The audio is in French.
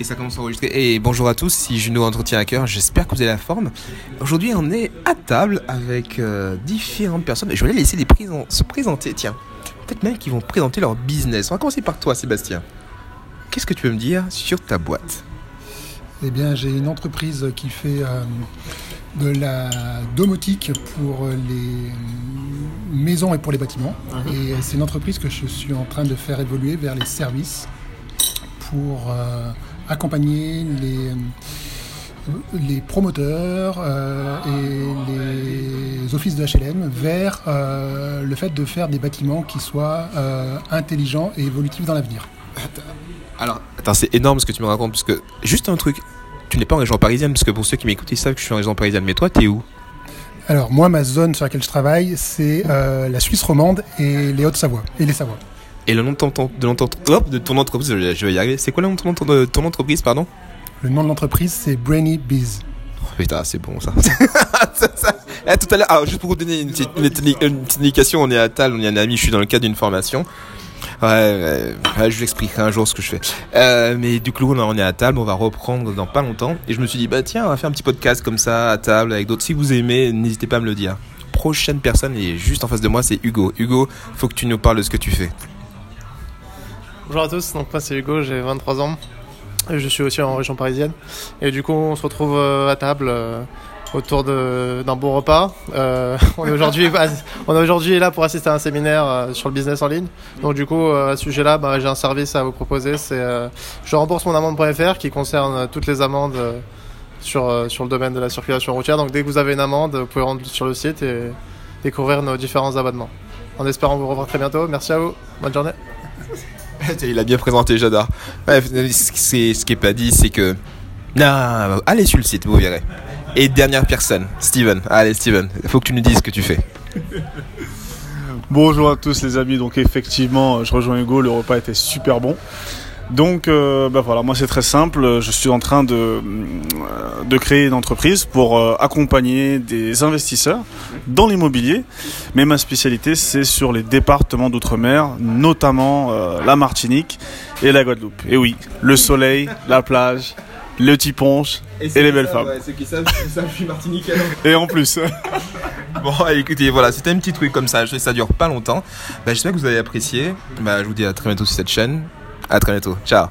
Et ça commence à enregistrer. Et bonjour à tous, si Juno Entretien à cœur, j'espère que vous avez la forme. Aujourd'hui, on est à table avec euh, différentes personnes. Et je vais les laisser les présent- se présenter, tiens. Peut-être même qu'ils vont présenter leur business. On va commencer par toi, Sébastien. Qu'est-ce que tu veux me dire sur ta boîte? Eh bien, j'ai une entreprise qui fait euh, de la domotique pour les maisons et pour les bâtiments. Et c'est une entreprise que je suis en train de faire évoluer vers les services pour euh, accompagner les, les promoteurs euh, et les offices de HLM vers euh, le fait de faire des bâtiments qui soient euh, intelligents et évolutifs dans l'avenir. Alors, attends, c'est énorme ce que tu me racontes, parce que juste un truc. Tu n'es pas en région parisienne, parce que pour ceux qui m'écoutent, ils savent que je suis en région parisienne. Mais toi, t'es où? Alors moi, ma zone sur laquelle je travaille, c'est euh, la Suisse romande et les Hautes-Savoie et les Savoies. Et le nom de ton, de, ton- hop, de ton entreprise, je vais- y arriver. C'est quoi le nom de ton, entreprise, pardon? Le nom de l'entreprise, c'est Brainy Bees. Oh, Putain, c'est bon ça. Eh, tout à l'heure, alors, juste pour vous donner une petite, indication, on est à Tal, on est un ami, je suis dans le cadre d'une formation. Ouais, je vous expliquerai un jour ce que je fais. Euh, mais du coup, on est à table, on va reprendre dans pas longtemps. Et je me suis dit, bah tiens, on va faire un petit podcast comme ça, à table, avec d'autres. Si vous aimez, n'hésitez pas à me le dire. Prochaine personne, et juste en face de moi, c'est Hugo. Hugo, faut que tu nous parles de ce que tu fais. Bonjour à tous, donc moi c'est Hugo, j'ai 23 ans. Et je suis aussi en région parisienne. Et du coup, on se retrouve euh, à table euh, autour d'un bon repas. Euh, on est aujourd'hui on est aujourd'hui là pour assister à un séminaire sur le business en ligne. Donc du coup, à ce sujet-là, bah, j'ai un service à vous proposer. C'est je rembourse mon amende.fr qui concerne toutes les amendes sur, sur le domaine de la circulation routière. Donc dès que vous avez une amende, vous pouvez rentrer sur le site et découvrir nos différents abonnements. En espérant vous revoir très bientôt. Merci à vous. Bonne journée. Il a bien présenté, j'adore. Bref, ce qui- est pas dit, c'est que. Allez sur le site, vous verrez. Et dernière personne, Steven. Allez, Steven, il faut que tu nous dises ce que tu fais. Bonjour à tous les amis, donc effectivement je rejoins Hugo, le repas était super bon. Donc euh, bah voilà, moi c'est très simple, je suis en train de, euh, de créer une entreprise pour euh, accompagner des investisseurs dans l'immobilier, mais ma spécialité c'est sur les départements d'outre-mer, notamment euh, la Martinique et la Guadeloupe. Et oui, le soleil, la plage, le petit ponche et, les belles femmes. ceux qui savent, je suis Martinique Et en plus, Bon, écoutez, voilà, c'était un petit truc comme ça. Je sais que ça dure pas longtemps. Bah, J'espère que vous avez apprécié. Bah, je vous dis à très bientôt sur cette chaîne. À très bientôt. Ciao.